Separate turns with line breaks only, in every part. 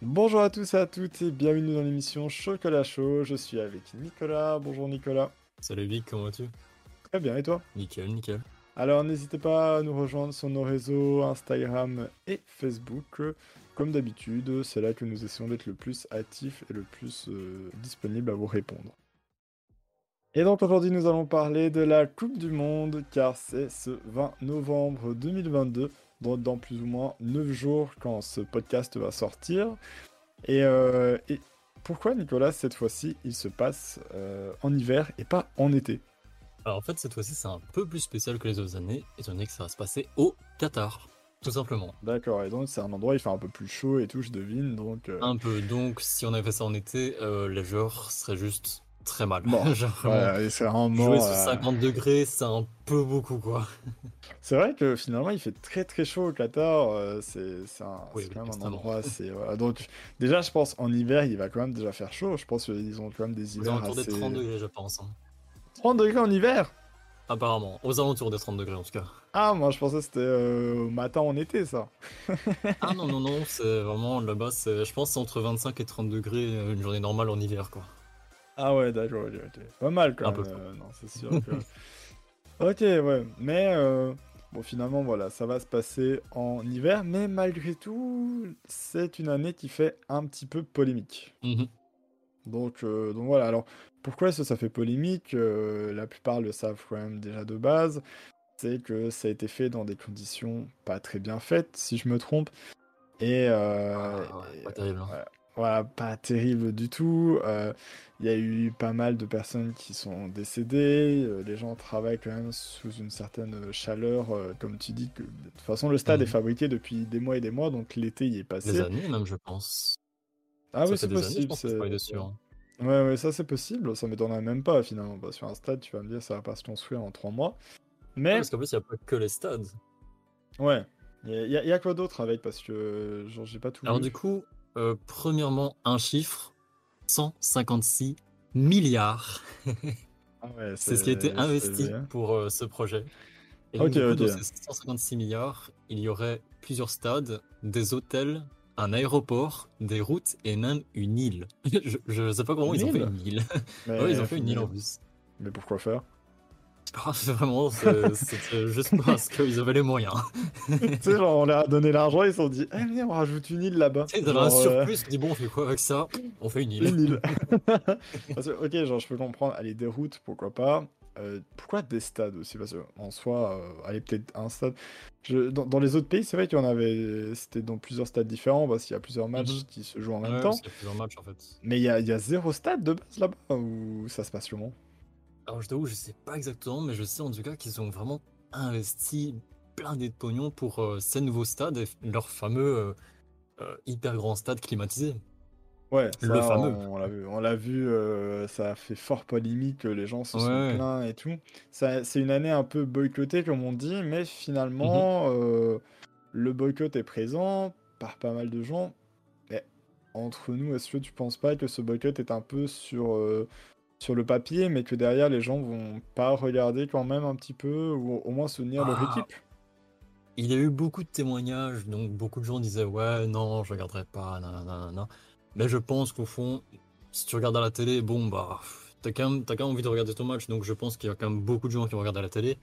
Bonjour à tous et à toutes et bienvenue dans l'émission Chocolat Chaud. Je suis avec Nicolas. Bonjour Nicolas.
Salut Vic, comment vas-tu?
Très bien et toi?
Nickel, nickel.
Alors n'hésitez pas à nous rejoindre sur nos réseaux Instagram et Facebook. Comme d'habitude, c'est là que nous essayons d'être le plus actifs et le plus euh, disponible à vous répondre. Et donc aujourd'hui nous allons parler de la Coupe du Monde car c'est ce 20 novembre 2022, dans plus ou moins 9 jours quand ce podcast va sortir. Et, euh, et pourquoi Nicolas cette fois-ci il se passe euh, en hiver et pas en été?
Alors en fait cette fois-ci c'est un peu plus spécial que les autres années, étant donné que ça va se passer au Qatar, tout simplement.
D'accord, et donc c'est un endroit il fait un peu plus chaud et tout je devine, donc... euh,
Un peu, donc si on avait fait ça en été, les joueurs seraient juste très mal.
Bon,
Genre,
voilà, et c'est vraiment...
jouer sous
euh,
50 degrés, c'est un peu beaucoup quoi.
C'est vrai que finalement il fait très très chaud au Qatar, euh, c'est
Oui, oui,
quand même un endroit assez... voilà. Donc déjà je pense en hiver il va quand même déjà faire chaud, je pense qu'ils ont quand même des
Aux
hivers assez...
des 30 degrés je pense. hein.
30 degrés en hiver?
Apparemment, aux alentours des 30 degrés en tout cas.
Ah moi je pensais que c'était euh, au matin en été ça.
Ah non, non, non, c'est vraiment là-bas, c'est- je pense entre 25 et 30 degrés euh, une journée normale en hiver quoi.
Ah ouais d'accord. Pas mal quand même, euh, non c'est sûr que... ok ouais, mais euh, bon finalement voilà, ça va se passer en hiver, mais malgré tout c'est une année qui fait un petit peu polémique.
Mhm.
Donc, euh, donc voilà, alors pourquoi est-ce que ça fait polémique La plupart le savent quand même déjà de base. C'est que ça a été fait dans des conditions pas très bien faites, si je me trompe. Et,
Ah, ouais,
et,
pas terrible. hein.
voilà, voilà, pas terrible du tout. Euh, Il y a eu pas mal de personnes qui sont décédées. euh, les gens travaillent quand même sous une certaine chaleur, euh, comme tu dis. Que... De toute façon, le stade est
Mhm.
fabriqué depuis des mois et des mois, donc l'été y est passé.
Des années même je pense.
Ah
Ça
oui, c'est
des années, je
possible.
pense hein.
Ouais, ouais, ça c'est possible, ça m'étonnerait même pas finalement. Bah, sur un stade, tu vas me dire, ça va pas se construire en trois mois.
Ouais,
Mais,
parce qu'en plus, il n'y a pas que les stades.
ouais, il y, a- y a quoi d'autre avec? Parce que, euh, genre, j'ai pas tout
Alors,
vu.
du coup, euh, premièrement, un chiffre 156 milliards.
Ah ouais,
C'est ce qui a été investi
bien.
pour euh, ce projet. Et donc,
Ok,
du coup, dans
ok.
ces 156 milliards, il y aurait plusieurs stades, des hôtels, un aéroport, des routes et même une île. je, je sais pas comment
Une
ils ont fait une île.
Mais,
ouais, ils ont fait une île en plus.
Mais pourquoi faire?
Ah, c'est Vraiment, c'est- juste parce qu'ils avaient les moyens.
Tu sais, genre, on leur a donné l'argent, ils se sont dit, eh, viens, on rajoute une île là-bas.
Ils avaient un
euh,
surplus, ils dit bon, on fait quoi avec ça? On fait une île.
Une île. Parce que, ok, genre, je peux comprendre, aller des routes, pourquoi pas. Euh, pourquoi des stades aussi? Parce qu'en soi, euh, aller peut-être un stade. Je- Dans, dans les autres pays, c'est vrai qu'il y en avait. C'était dans plusieurs stades différents, parce qu'il y a plusieurs matchs
Mhm.
qui se jouent en même temps.
qu'il y a plusieurs matchs en fait.
Mais il y a, il y a zéro stade de base là-bas, ou ça se passe comment?
Alors je t'avoue, je sais pas exactement, mais je sais en tout cas qu'ils ont vraiment investi plein de pognon pour euh, ces nouveaux stades et leur fameux euh, euh, hyper grand stade climatisé.
Ouais,
Le fameux.
On, l'a vu, on l'a vu euh, ça a fait fort polémique, les gens se sont plaints et tout. Ça, c'est une année un peu boycottée, comme on dit, mais finalement,
Mhm.
le boycott est présent par pas mal de gens. Mais entre nous, est-ce que tu penses pas que ce boycott est un peu sur, sur le papier, mais que derrière, les gens vont pas regarder quand même un petit peu, ou au moins soutenir leur
Ah.
équipe
Il y a eu beaucoup de témoignages, donc beaucoup de gens disaient ouais, non, je regarderai pas, nanana. Mais je pense qu'au fond, si tu regardes à la télé, bon, bah, t'as quand, même- t'as quand même envie de regarder ton match, donc je pense qu'il y a quand même beaucoup de gens qui vont regarder à la télé.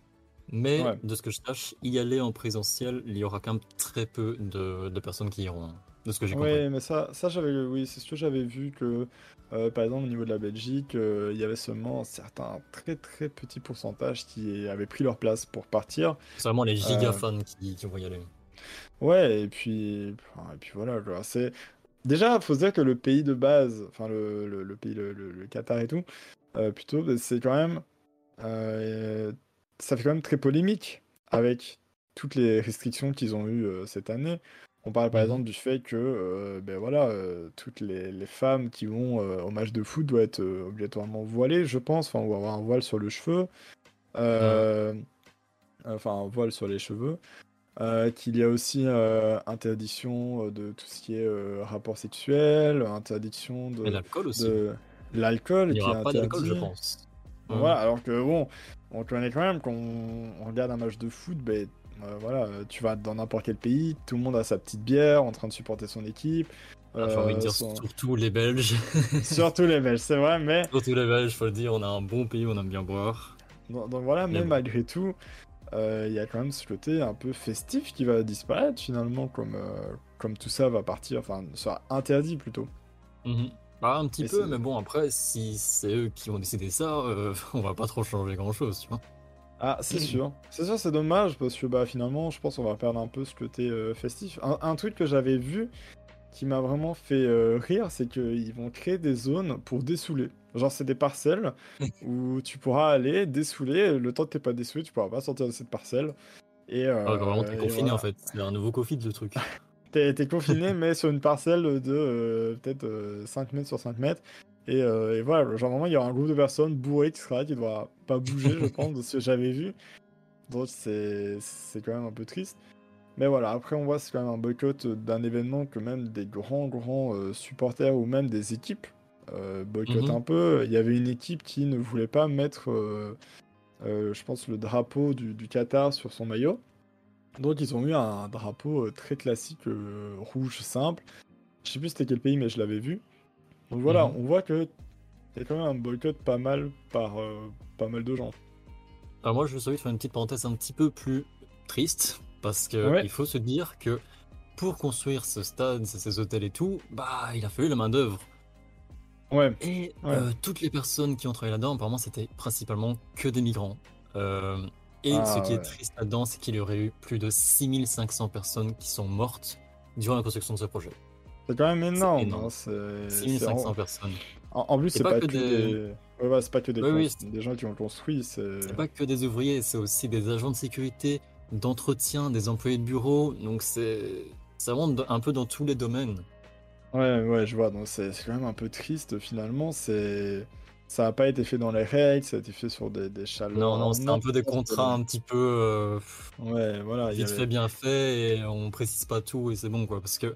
Mais
Ouais.
de ce que je sache, y aller en présentiel, il y aura quand même très peu de, de personnes qui iront, de ce que j'ai compris.
Oui, mais ça, ça j'avais, oui, c'est ce que j'avais vu que, euh, par exemple, au niveau de la Belgique, euh, il y avait seulement certains très très petits pourcentages qui avaient pris leur place pour partir.
C'est vraiment les
Euh,
fans qui, qui vont y aller.
Ouais, et puis, et puis voilà, quoi. C'est déjà, faut se dire que le pays de base, enfin le, le, le pays, le, le- le Qatar et tout, euh, plutôt, bah, c'est quand même, euh, ça fait quand même très polémique avec toutes les restrictions qu'ils ont eues euh, cette année. On parle par
Mhm.
exemple du fait que, euh, ben voilà, euh, toutes les, les femmes qui vont euh, au match de foot doivent être obligatoirement voilées, je pense, enfin, ou avoir un voile sur le cheveu, enfin un voile sur les cheveux. Qu'il y a aussi interdiction de tout ce qui est rapport sexuel, interdiction de,
l'alcool aussi.
de l'alcool
Il n'y aura pas d'alcool, je pense.
Voilà, alors que bon, on connaît quand même quand on, on regarde un match de foot, ben euh, voilà, euh, tu vas dans n'importe quel pays, tout le monde a sa petite bière en train de supporter son équipe.
Ah, J'ai envie de
Euh,
dire surtout les Belges.
Surtout les Belges, c'est vrai, mais
surtout les Belges, faut le dire, on a un bon pays, on aime bien boire.
donc, donc voilà, mais malgré tout, euh, il y a quand même ce côté un peu festif qui va disparaître finalement, comme, comme tout ça va partir, enfin, sera interdit plutôt.
Mhm. Bah, un petit
Mais
peu, mais bon, après, si c'est eux qui ont décidé ça, on va pas trop changer grand chose, tu vois.
Ah, c'est sûr. C'est sûr, c'est dommage parce que bah, finalement, je pense qu'on va perdre un peu ce côté euh, festif. Un, un truc que j'avais vu qui m'a vraiment fait euh, rire, c'est qu'ils vont créer des zones pour dessouler. Genre, c'est des parcelles où tu pourras aller dessouler. Le temps que t'es pas dessoulé, tu pourras pas sortir de cette parcelle. Et, euh,
Ah, vraiment, t'es confiné
voilà.
en fait. C'est un nouveau Covid le truc.
T'es t'es confiné, mais sur une parcelle de euh, peut-être euh, 5 mètres sur 5 mètres. Et, euh, et voilà, genre vraiment, il y aura un groupe de personnes bourrées qui sera là, qui ne devra pas bouger, je pense, de ce que j'avais vu. Donc c'est quand même un peu triste. Mais voilà, après, on voit c'est quand même un boycott d'un événement que même des grands, grands euh, supporters ou même des équipes euh, boycottent
Mhm.
un peu. Il y avait une équipe qui ne voulait pas mettre, je pense, le drapeau du, du Qatar sur son maillot. Donc ils ont eu un drapeau très classique rouge simple. Je sais plus c'était quel pays mais je l'avais vu. Donc voilà,
Mhm.
on voit que a quand même un boycott pas mal par euh, pas mal de gens.
Alors moi, je vais faire une petite parenthèse un petit peu plus triste, parce que
Ouais.
il faut se dire que pour construire ce stade, ces hôtels et tout, bah, il a fallu la main d'œuvre.
Ouais,
Et
Ouais.
euh, toutes les personnes qui ont travaillé là-dedans, apparemment, c'était principalement que des migrants. Euh, et
Ah,
ce qui est triste là-dedans, c'est qu'il y aurait eu plus de 6500 personnes qui sont mortes durant la construction de ce projet.
C'est quand même énorme.
énorme.
hein, c'est- c'est
6500
en...
personnes.
en- en plus,
C'est
c'est
pas
pas,
que
que
des-
des. Ouais, ouais, c'est pas que des,
Oui, oui,
cons- des gens qui ont construit. C'est
C'est pas que des ouvriers, c'est aussi des agents de sécurité, d'entretien, des employés de bureau. Donc c'est ça rentre un peu dans tous les domaines.
Ouais, ouais, je vois. Donc c'est c'est quand même un peu triste finalement. C'est ça n'a pas été fait dans les règles, ça a été fait sur des, des chaleurs.
Non, non, c'est un peu des contrats un petit peu euh,
Ouais, voilà. il y
vite
avait-
fait, bien fait, et on précise pas tout et c'est bon quoi. Parce que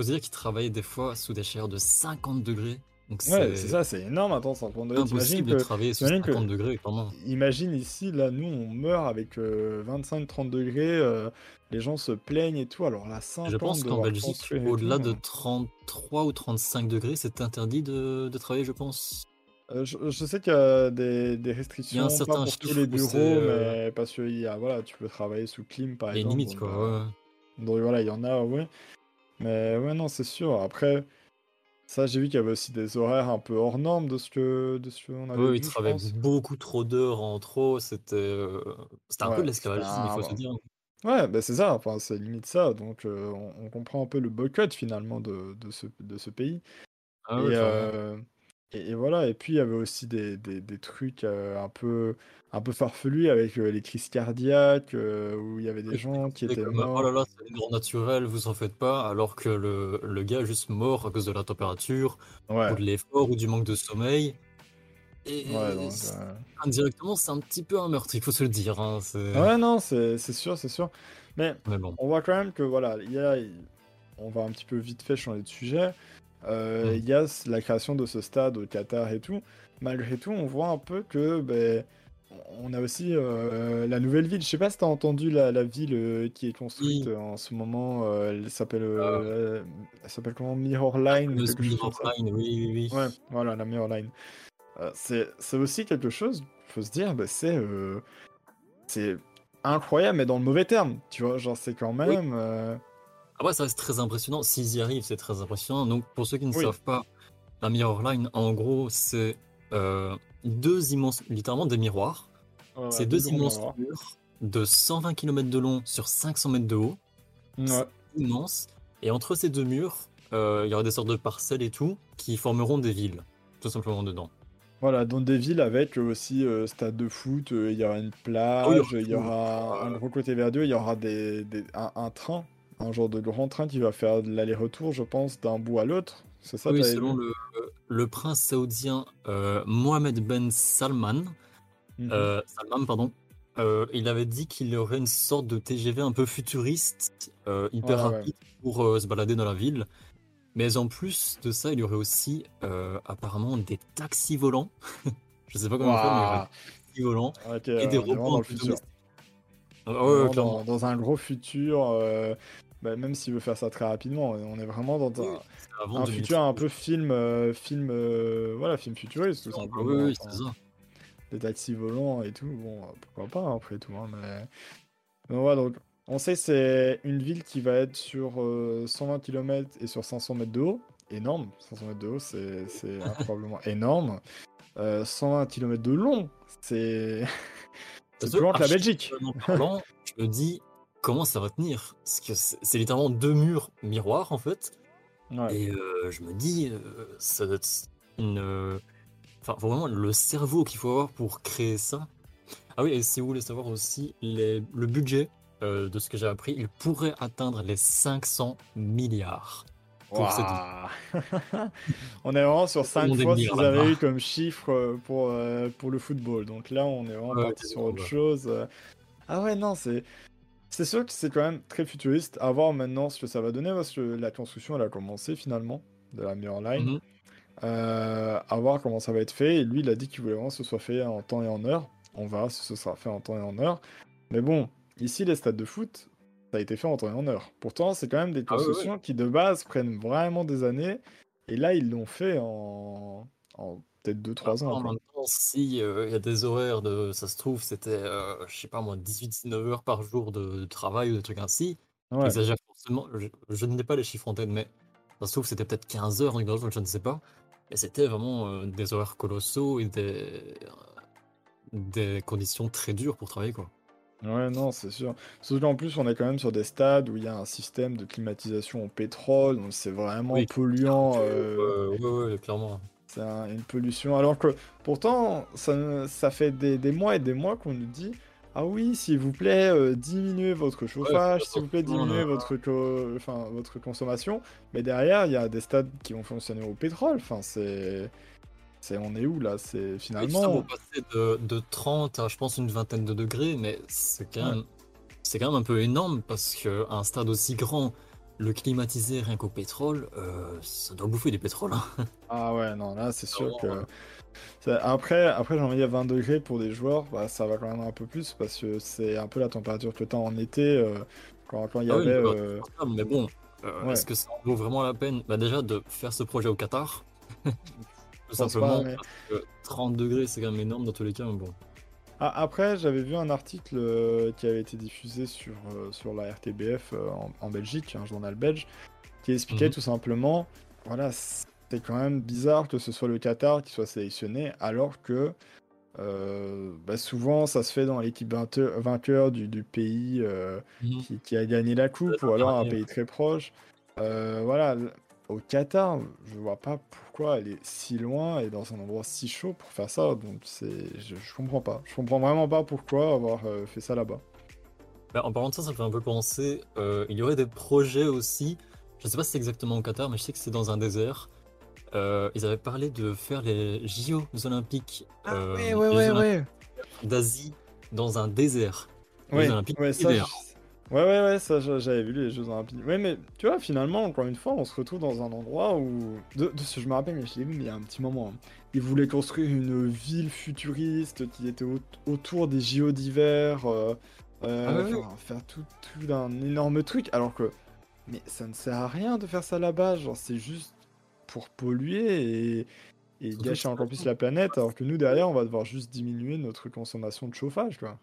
faut se dire qu'ils travaillaient des fois sous des chaleurs de 50 degrés. Donc
Ouais, c'est ça, c'est énorme. Attends, 50 degrés.
Impossible
que-
de travailler sous
t'imagines que-
50 degrés, clairement.
Imagine ici, là, nous, on meurt avec 25-30 degrés, euh, les gens se plaignent et tout. Alors là, 50
Je pense qu'en Belgique, au-delà de
euh,
33 ou 35 degrés, c'est interdit de, de travailler, je pense.
euh, je, je sais qu'il y a des, des restrictions, pas
certain
pour tous les bureaux,
euh,
mais parce que y a, voilà, tu peux travailler sous clim, par
Il y a une
exemple.
limite,
donc,
quoi.
euh,
ouais.
donc voilà, il y en a, ouais. Mais ouais, non, c'est sûr. Après, ça, j'ai vu qu'il y avait aussi des horaires un peu hors normes de ce que de ce qu'on avait
Oui,
vu,
ils travaillaient beaucoup trop d'heures en trop. C'était euh, c'était un peu de l'esclavagisme, il faut se dire.
Ouais, bah c'est ça, enfin, c'est limite ça. Donc, euh, on, on comprend un peu le boycott finalement de, de ce, de ce pays.
Ah
et, euh, et, et voilà, et puis il y avait aussi des, des, des trucs euh, un peu, un peu farfelus avec euh, les crises cardiaques, euh, où il y avait des gens qui étaient
comme,
morts.
oh là là, c'est une mort naturelle, vous en faites pas, alors que le, le gars est juste mort à cause de la température,
Ouais,
ou de l'effort, ou du manque de sommeil. Et
ouais, donc,
c'est- indirectement, c'est un petit peu un meurtre, il faut se le dire. hein,
ouais, non, c'est c'est sûr, c'est sûr. Mais
Mais bon.
on voit quand même que voilà, il y a, on va un petit peu vite fait changer de sujet. Euh. Il y a la création de ce stade au Qatar et tout. Malgré tout, on voit un peu que ben, on a aussi euh, la nouvelle ville. Je sais pas si tu as entendu la, la ville euh, qui est construite
Oui.
euh, en ce moment. elle s'appelle
Ah.
elle s'appelle comment? Mirror Line ça.
Line, oui, oui, oui.
Ouais, voilà, la Mirror Line. C'est aussi quelque chose, faut se dire, bah, c'est c'est incroyable, mais dans le mauvais terme. Tu vois, genre, c'est quand même.
Après, ça reste très impressionnant. S'ils y arrivent, c'est très impressionnant. Donc, pour ceux qui ne
Oui.
savent pas, la Mirror Line, en gros, c'est euh, deux immenses, littéralement des miroirs. c'est
deux
immenses
miroirs.
murs de 120 km de long sur 500 mètres de haut.
Ouais.
Immense. Et entre ces deux murs, euh, il y aura des sortes de parcelles et tout qui formeront des villes, tout simplement dedans.
Voilà, dans des villes avec aussi euh, stade de foot, il y aura une plage,
Ah oui,
il y aura un gros côté verdure, il y aura des, des- un, un train, un genre de grand train qui va faire de l'aller-retour, je pense, d'un bout à l'autre. C'est ça,
oui, selon le, le prince saoudien euh, Mohamed Ben Salman, euh, Salman, pardon, euh, il avait dit qu'il y aurait une sorte de TGV un peu futuriste, euh, hyper
Ouais, ouais.
rapide pour se balader dans la ville. Mais en plus de ça, il y aurait aussi apparemment des taxis volants. Je sais pas comment faire, mais il y aurait
Waouh.
des taxis volants
Ok,
et des robots
futur.
domestiques. Ah
dans, dans un gros futur. euh, bah, même s'il veut faire ça très rapidement, on est vraiment dans un, futur un
2030.
peu film, euh, film, euh, voilà, film futuriste tout simplement.
oui, c'est ça.
des taxis volants et tout, bon, euh, pourquoi pas hein, après tout, hein, mais... Donc voilà, donc on sait que c'est une ville qui va être sur euh, 120 km et sur 500 mètres de haut, énorme, 500 mètres de haut, c'est incroyablement énorme. Euh, 120 km de long, c'est c'est plus long que la Belgique.
parlant, je me dis comment ça va tenir. Parce que c'est littéralement deux murs miroirs en fait.
Ouais.
Et euh, je me dis, euh, ça doit être une. euh, Enfin, vraiment le cerveau qu'il faut avoir pour créer ça. Ah oui, et si vous voulez savoir aussi, les- le budget euh, de ce que j'ai appris, il pourrait atteindre les 500 milliards. pour cette
Waouh. On est vraiment sur
Tout le
5
monde est
fois ce qu'ils avaient
là-bas.
eu comme chiffre pour, pour le football. Donc là, on est vraiment
Ouais,
parti sur autre
ouais.
chose. Ah ouais, non, c'est. C'est sûr que c'est quand même très futuriste. À voir maintenant ce que ça va donner parce que la construction, elle a commencé finalement de la Mirror Line. Euh, à voir comment ça va être fait. Et lui, il a dit qu'il voulait vraiment que ce soit fait en temps et en heure. On verra si ce sera fait en temps et en heure. Mais bon, ici, les stades de foot, ça a été fait en temps et en heure. Pourtant, c'est quand même des
Ah ouais, ouais.
constructions qui, de base, prennent vraiment des années. Et là, ils l'ont fait en, en peut-être 2-3 ans.
En même temps, si euh, il y a des horaires de, ça se trouve, c'était, euh, je sais pas moi, 18-19 heures par jour de, de travail ou des trucs ainsi.
Ouais.
J'exagère forcément, je, je n'ai pas les chiffres en tête, mais ça se trouve, c'était peut-être 15 heures, je ne sais pas. Et c'était vraiment euh, des horaires colossaux et des, des conditions très dures pour travailler, quoi.
Ouais, non, c'est sûr. Surtout qu'en plus, on est quand même sur des stades où il y a un système de climatisation au pétrole, donc c'est vraiment
Oui,
polluant. euh,
euh, ouais, ouais, clairement.
C'est un- une pollution. Alors que pourtant, ça, ça fait des, des mois et des mois qu'on nous dit Ah oui, s'il vous plaît, euh, diminuez votre chauffage, s'il vous plaît, diminuez votre, co- enfin, votre consommation. Mais derrière, il y a des stades qui vont fonctionner au pétrole. Enfin, c'est. c'est on est où là? C'est finalement.
pour passer de, de 30 à, je pense, une vingtaine de degrés, mais c'est quand,
Ouais.
même- c'est quand même un peu énorme parce qu'un stade aussi grand, le climatiser rien qu'au pétrole, euh, ça doit bouffer du pétrole. hein.
Ah ouais, non, là, c'est sûr que. Après, après j'ai envie de dire 20 degrés pour des joueurs, bah, ça va quand même un peu plus parce que c'est un peu la température que tu as en été euh, quand, quand il y
Ah oui,
avait.
bah,
euh,
mais bon, euh,
Ouais.
est-ce que ça en vaut vraiment la peine? Bah, Déjà de faire ce projet au Qatar, tout
pas,
simplement,
mais-
parce que 30 degrés c'est quand même énorme dans tous les cas, mais bon.
Ah, après, j'avais vu un article euh, qui avait été diffusé sur, euh, sur la RTBF euh, en, en Belgique, un journal belge, qui expliquait
Mhm.
tout simplement, voilà, c'est quand même bizarre que ce soit le Qatar qui soit sélectionné, alors que bah, souvent ça se fait dans l'équipe vainqueur du, du pays
Mhm.
qui, qui a gagné la coupe, ou alors un pays très proche. Voilà, au Qatar, je vois pas pourquoi aller si loin et dans un endroit si chaud pour faire ça. Donc c'est, je, je comprends pas. Je comprends vraiment pas pourquoi avoir euh, fait ça là-bas.
Bah, en parlant de ça, ça me fait un peu penser, euh, il y aurait des projets aussi, je sais pas si c'est exactement au Qatar, mais je sais que c'est dans un désert. Euh, ils avaient parlé de faire les JO olympiques, euh, les Jeux Olympiques d'Asie dans un désert. Les
Ouais, ça, ouais, ouais, ouais, ça j'a- j'avais vu les Jeux Olympiques. Ouais, mais tu vois, finalement, encore une fois, on se retrouve dans un endroit où, de, de ce que je me rappelle, mais je l'ai vu mais il y a un petit moment. hein. Ils voulaient construire une ville futuriste qui était au- autour des JO d'hiver, euh, euh,
Ah
enfin, faire tout, tout un énorme truc, alors que, mais ça ne sert à rien de faire ça là-bas, genre c'est juste pour polluer et, et gâcher encore plus la planète, alors que nous derrière, on va devoir juste diminuer notre consommation de chauffage, quoi.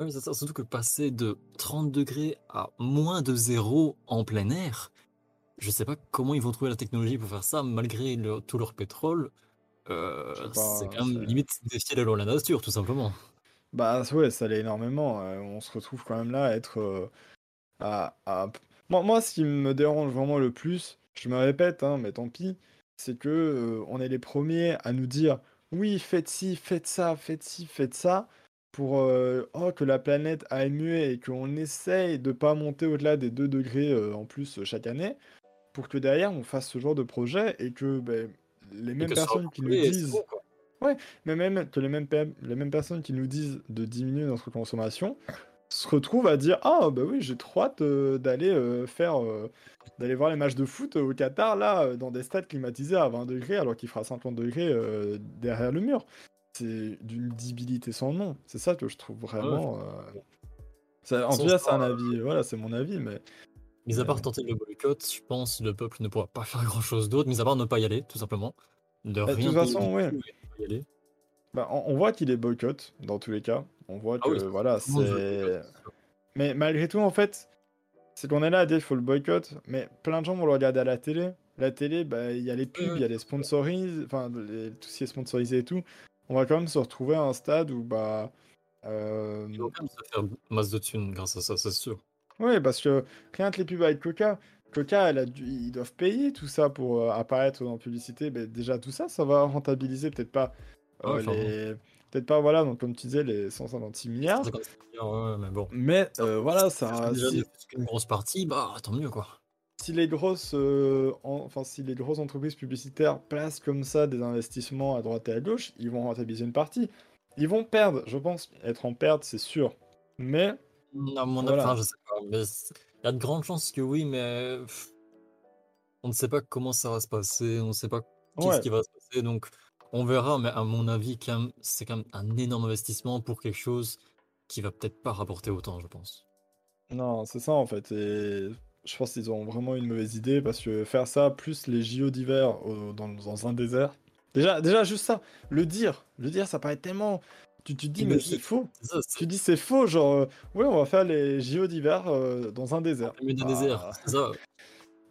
Mais c'est ça, surtout que passer de 30 degrés à moins de zéro en plein air, je sais pas comment ils vont trouver la technologie pour faire ça malgré tout leur pétrole. Euh, c'est quand même limite défier la loi de la nature, tout simplement.
Bah ouais, ça l'est énormément. euh, on se retrouve quand même là à être euh, à, à- Moi, moi, ce qui me dérange vraiment le plus, je me répète, hein, mais tant pis, c'est que on est les premiers à nous dire oui, faites ci, faites ça, faites ci, faites ça, pour euh, oh, que la planète aille mieux et qu'on essaye de pas monter au-delà des 2 degrés euh, en plus euh, chaque année, pour que derrière on fasse ce genre de projet et que ben, les
Et
mêmes
que
personnes qui nous disent
bon, quoi.
mais même que les mêmes, pe- les mêmes personnes qui nous disent de diminuer notre consommation se retrouvent à dire Ah, bah oui, j'ai trop hâte d'aller faire. d'aller voir les matchs de foot au Qatar, là, dans des stades climatisés à 20 degrés, alors qu'il fera 50 degrés derrière le mur. C'est d'une débilité sans nom. C'est ça que je trouve vraiment. euh, en tout cas, c'est un
ça,
avis. Voilà, c'est mon avis, mais.
Mis à part tenter le boycott, je pense que le peuple ne pourra pas faire grand chose d'autre, mis à part ne pas y aller, tout simplement. De
Bah, de
rien
toute
payer
façon, ouais.
y aller.
Bah, on, on voit qu'il est boycott dans tous les cas. On voit
Ah
que
oui,
voilà, c'est. Mais malgré tout, en fait, c'est qu'on est là à dire qu'il faut le boycott, mais plein de gens vont le regarder à la télé. La télé, bah, il y a les pubs, il y a les sponsorisés, enfin, tout ce qui est sponsorisé et tout. On va quand même se retrouver à un stade où, bah. euh,
Ils vont quand même se faire masse de thunes grâce à ça, c'est sûr.
Ouais, parce que rien que les pubs avec Coca, Coca, elle a dû- ils doivent payer tout ça pour euh, apparaître dans la publicité. Mais déjà, tout ça, ça va rentabiliser peut-être pas
ouais,
euh, les. Peut-être pas, voilà, donc comme tu disais, les 156 milliards.
156 milliards, ouais, mais bon.
Mais euh, voilà,
ça déjà
si,
ne fût-ce qu'une grosse partie, bah tant mieux quoi.
Si les grosses, euh, en- enfin, si les grosses entreprises publicitaires placent comme ça des investissements à droite et à gauche, ils vont rentabiliser une partie. Ils vont perdre, je pense, être en perte, c'est sûr. Mais
À mon avis,
Voilà.
enfin, je sais pas, mais c'est- il y a de grandes chances que oui, mais on ne sait pas comment ça va se passer, on ne sait pas qu'est-ce
ouais,
qui va se passer, donc on verra, mais à mon avis, c'est quand même un énorme investissement pour quelque chose qui va peut-être pas rapporter autant, je pense.
non, c'est ça en fait. Et je pense qu'ils ont vraiment une mauvaise idée parce que faire ça, plus les JO d'hiver dans, dans un désert. Déjà, déjà, juste ça, le dire, le dire, ça paraît tellement. Tu, tu te dis, mais c'est faux.
ça,
Tu dis, c'est faux, genre, euh, ouais, on va faire les JO d'hiver euh, dans un désert.
déserts,
Bah,
c'est ça.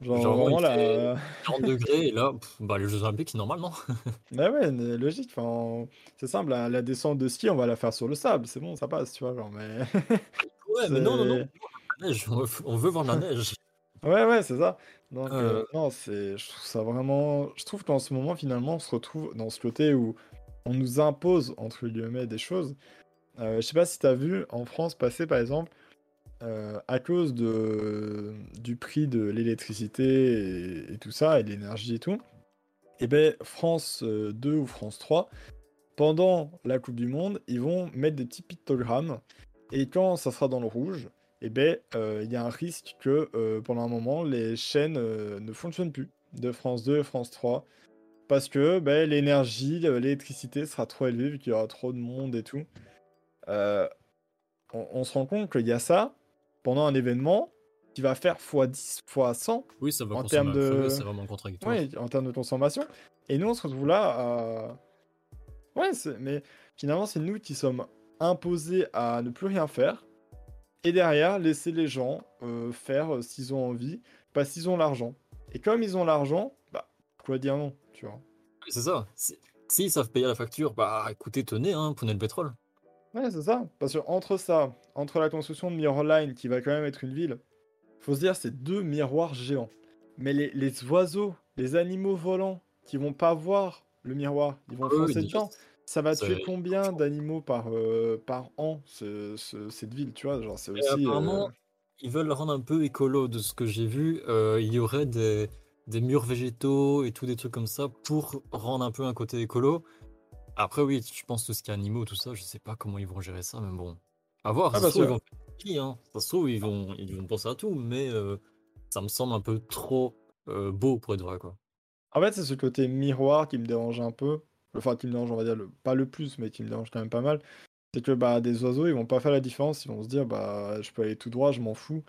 genre,
Genre,
vraiment
fait 40 degrés, et là, pff, bah, les Jeux Olympiques, c'est normal, non?
Bah ouais, mais logique, c'est simple, la, la descente de ski, on va la faire sur le sable, c'est bon, ça passe, tu vois, genre, mais
Ouais, mais non, non, non. la neige, on veut, on veut voir de la neige.
Ouais, ouais, c'est ça. Donc,
Euh,
euh, non, c'est, je trouve ça vraiment... Je trouve qu'en ce moment, finalement, on se retrouve dans ce côté où on nous impose, entre guillemets, des choses. Euh, je sais pas si t'as vu, en France, passer, par exemple, euh, à cause de, du prix de l'électricité et, et tout ça, et de l'énergie et tout, et ben France euh, 2 ou France 3, pendant la Coupe du Monde, ils vont mettre des petits pictogrammes. Et quand ça sera dans le rouge, eh ben, euh, il y a un risque que euh, pendant un moment, les chaînes euh, ne fonctionnent plus de France 2 et France 3. Parce que ben, l'énergie, le- l'électricité sera trop élevée vu qu'il y aura trop de monde et tout. Euh, on, on se rend compte qu'il y a ça pendant un événement qui va faire x10, x100
oui, ça va
en termes de...
c'est vraiment contradictoire.
Ouais, en termes de consommation. Et nous, on se retrouve là à... Ouais, mais finalement, c'est nous qui sommes imposés à ne plus rien faire. Et derrière, laisser les gens euh, faire euh, s'ils ont envie, parce qu'ils ont l'argent. Et comme ils ont l'argent, bah, quoi dire non, tu vois.
Oui, C'est ça. Si- S'ils savent payer la facture, bah écoutez, tenez, hein, prenez le pétrole.
Ouais, c'est ça. Parce que entre ça, entre la construction de Mirror Line, qui va quand même être une ville, faut se dire, c'est deux miroirs géants. Mais les, les oiseaux, les animaux volants, qui vont pas voir le miroir, ils vont
Oui, oui,
foncer dedans. Ça va tuer combien d'animaux par, euh, par an, ce- ce- cette ville, tu vois? Genre, c'est aussi... euh,
apparemment, ils veulent le rendre un peu écolo de ce que j'ai vu. euh, il y aurait des, des murs végétaux et tout, des trucs comme ça pour rendre un peu un côté écolo. Après, oui, je pense tout ce qui est animaux, tout ça, je sais pas comment ils vont gérer ça, mais bon. À voir,
Ah,
ça
bah,
se trouve,
ça-
ils vont hein. Ça se trouve, ils vont, ils vont penser à tout, mais euh, ça me semble un peu trop euh, beau pour être vrai, quoi.
En fait, c'est ce côté miroir qui me dérange un peu. Enfin, qui me dérange, on va dire, le... pas le plus, mais qui me dérange quand même pas mal. C'est que bah, des oiseaux, ils vont pas faire la différence. Ils vont se dire, bah, je peux aller tout droit, je m'en fous.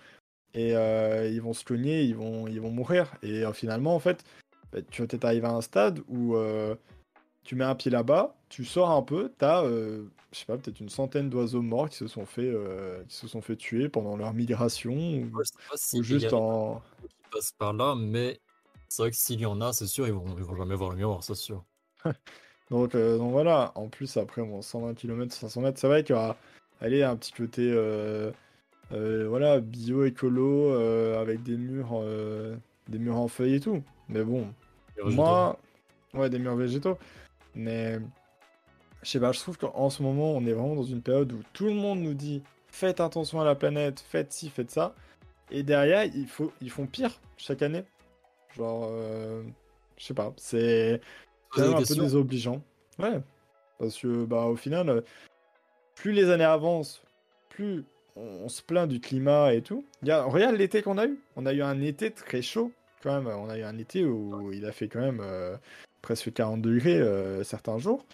Et euh, ils vont se cogner, ils vont, ils vont mourir. Et euh, finalement, en fait, bah, tu vas peut-être arriver à un stade où euh, tu mets un pied là-bas, tu sors un peu, t'as, je sais pas, peut-être une centaine d'oiseaux morts qui se sont fait, qui se sont fait tuer pendant leur migration ou,
y
juste en.
qui passent par là, mais c'est vrai que s'il y en a, c'est sûr, ils vont, ils vont jamais voir le miroir, c'est sûr.
Donc, euh, donc voilà, en plus après bon, 120 km, 500 mètres, c'est vrai qu'il y aura allez, un petit côté euh, euh, voilà, bio-écolo avec des murs, des murs en feuilles et tout. Mais bon,
végétaux.
moi, ouais, des murs végétaux. Mais je sais pas, je trouve qu'en ce moment, on est vraiment dans une période où tout le monde nous dit faites attention à la planète, faites ci, faites ça. Et derrière, il faut, ils font pire chaque année. Genre, je sais pas, c'est quand
Poser
même
des
un peu désobligeant. Ouais, parce que bah au final, euh, plus les années avancent, plus on, se plaint du climat et tout. Il y a, regarde l'été qu'on a eu. On a eu un été très chaud quand même. On a eu un été où il a fait quand même euh, presque 40 degrés euh, certains jours.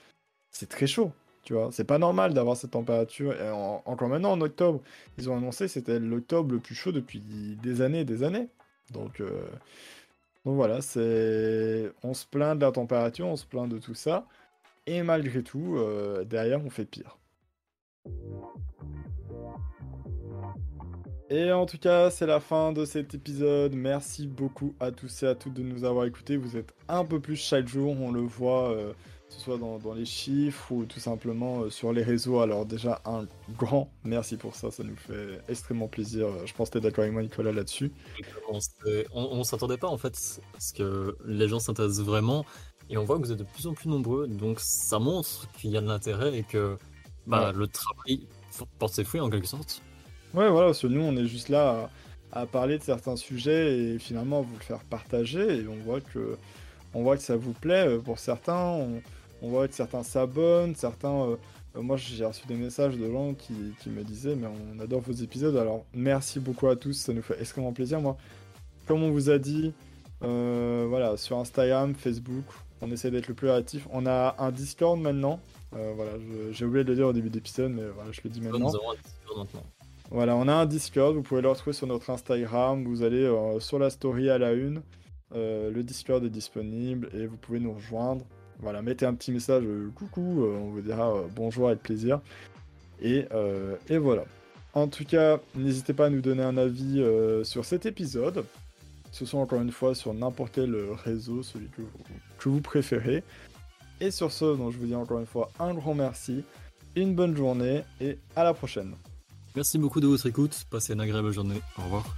C'est très chaud. Tu vois, c'est pas normal d'avoir cette température. Et encore maintenant, en octobre, ils ont annoncé c'était l'octobre le plus chaud depuis des années et des années. Donc, euh, donc voilà, c'est on se plaint de la température, on se plaint de tout ça. Et malgré tout, euh, derrière, on fait pire. Et en tout cas, c'est la fin de cet épisode. Merci beaucoup à tous et à toutes de nous avoir écoutés. Vous êtes un peu plus chaque jour, on le voit. Euh, ce soit dans, les chiffres ou tout simplement euh, sur les réseaux. Alors déjà, un grand merci pour ça, ça nous fait extrêmement plaisir. Je pense que tu es d'accord avec moi, Nicolas, là-dessus.
On, ne s'attendait pas en fait, parce que les gens s'intéressent vraiment, et on voit que vous êtes de plus en plus nombreux, donc ça montre qu'il y a de l'intérêt et que bah, le travail porte ses fruits en quelque sorte.
Ouais, voilà, parce que nous, on est juste là à, parler de certains sujets et finalement vous le faire partager, et on voit que on voit que ça vous plaît euh, pour certains on voit que certains s'abonnent, certains... Euh, euh, moi, j'ai reçu des messages de gens qui, me disaient, mais on adore vos épisodes, alors merci beaucoup à tous, ça nous fait extrêmement plaisir. Moi, comme on vous a dit, voilà, sur Instagram, Facebook, on essaie d'être le plus actif. On a un Discord maintenant. voilà, j'ai oublié de le dire au début d'épisode, mais voilà, je le dis maintenant. Nous avons un Discord maintenant. Voilà, on a un Discord, vous pouvez le retrouver sur notre Instagram. Vous allez sur la story à la une. Le Discord est disponible et vous pouvez nous rejoindre. Voilà, mettez un petit message euh, coucou, euh, on vous dira euh, bonjour avec plaisir. Et, et, voilà. En tout cas, n'hésitez pas à nous donner un avis sur cet épisode. Ce soit encore une fois sur n'importe quel réseau, celui que vous, que vous préférez. Et sur ce, donc je vous dis encore une fois un grand merci, une bonne journée et à la prochaine.
Merci beaucoup de votre écoute, passez une agréable journée, au revoir.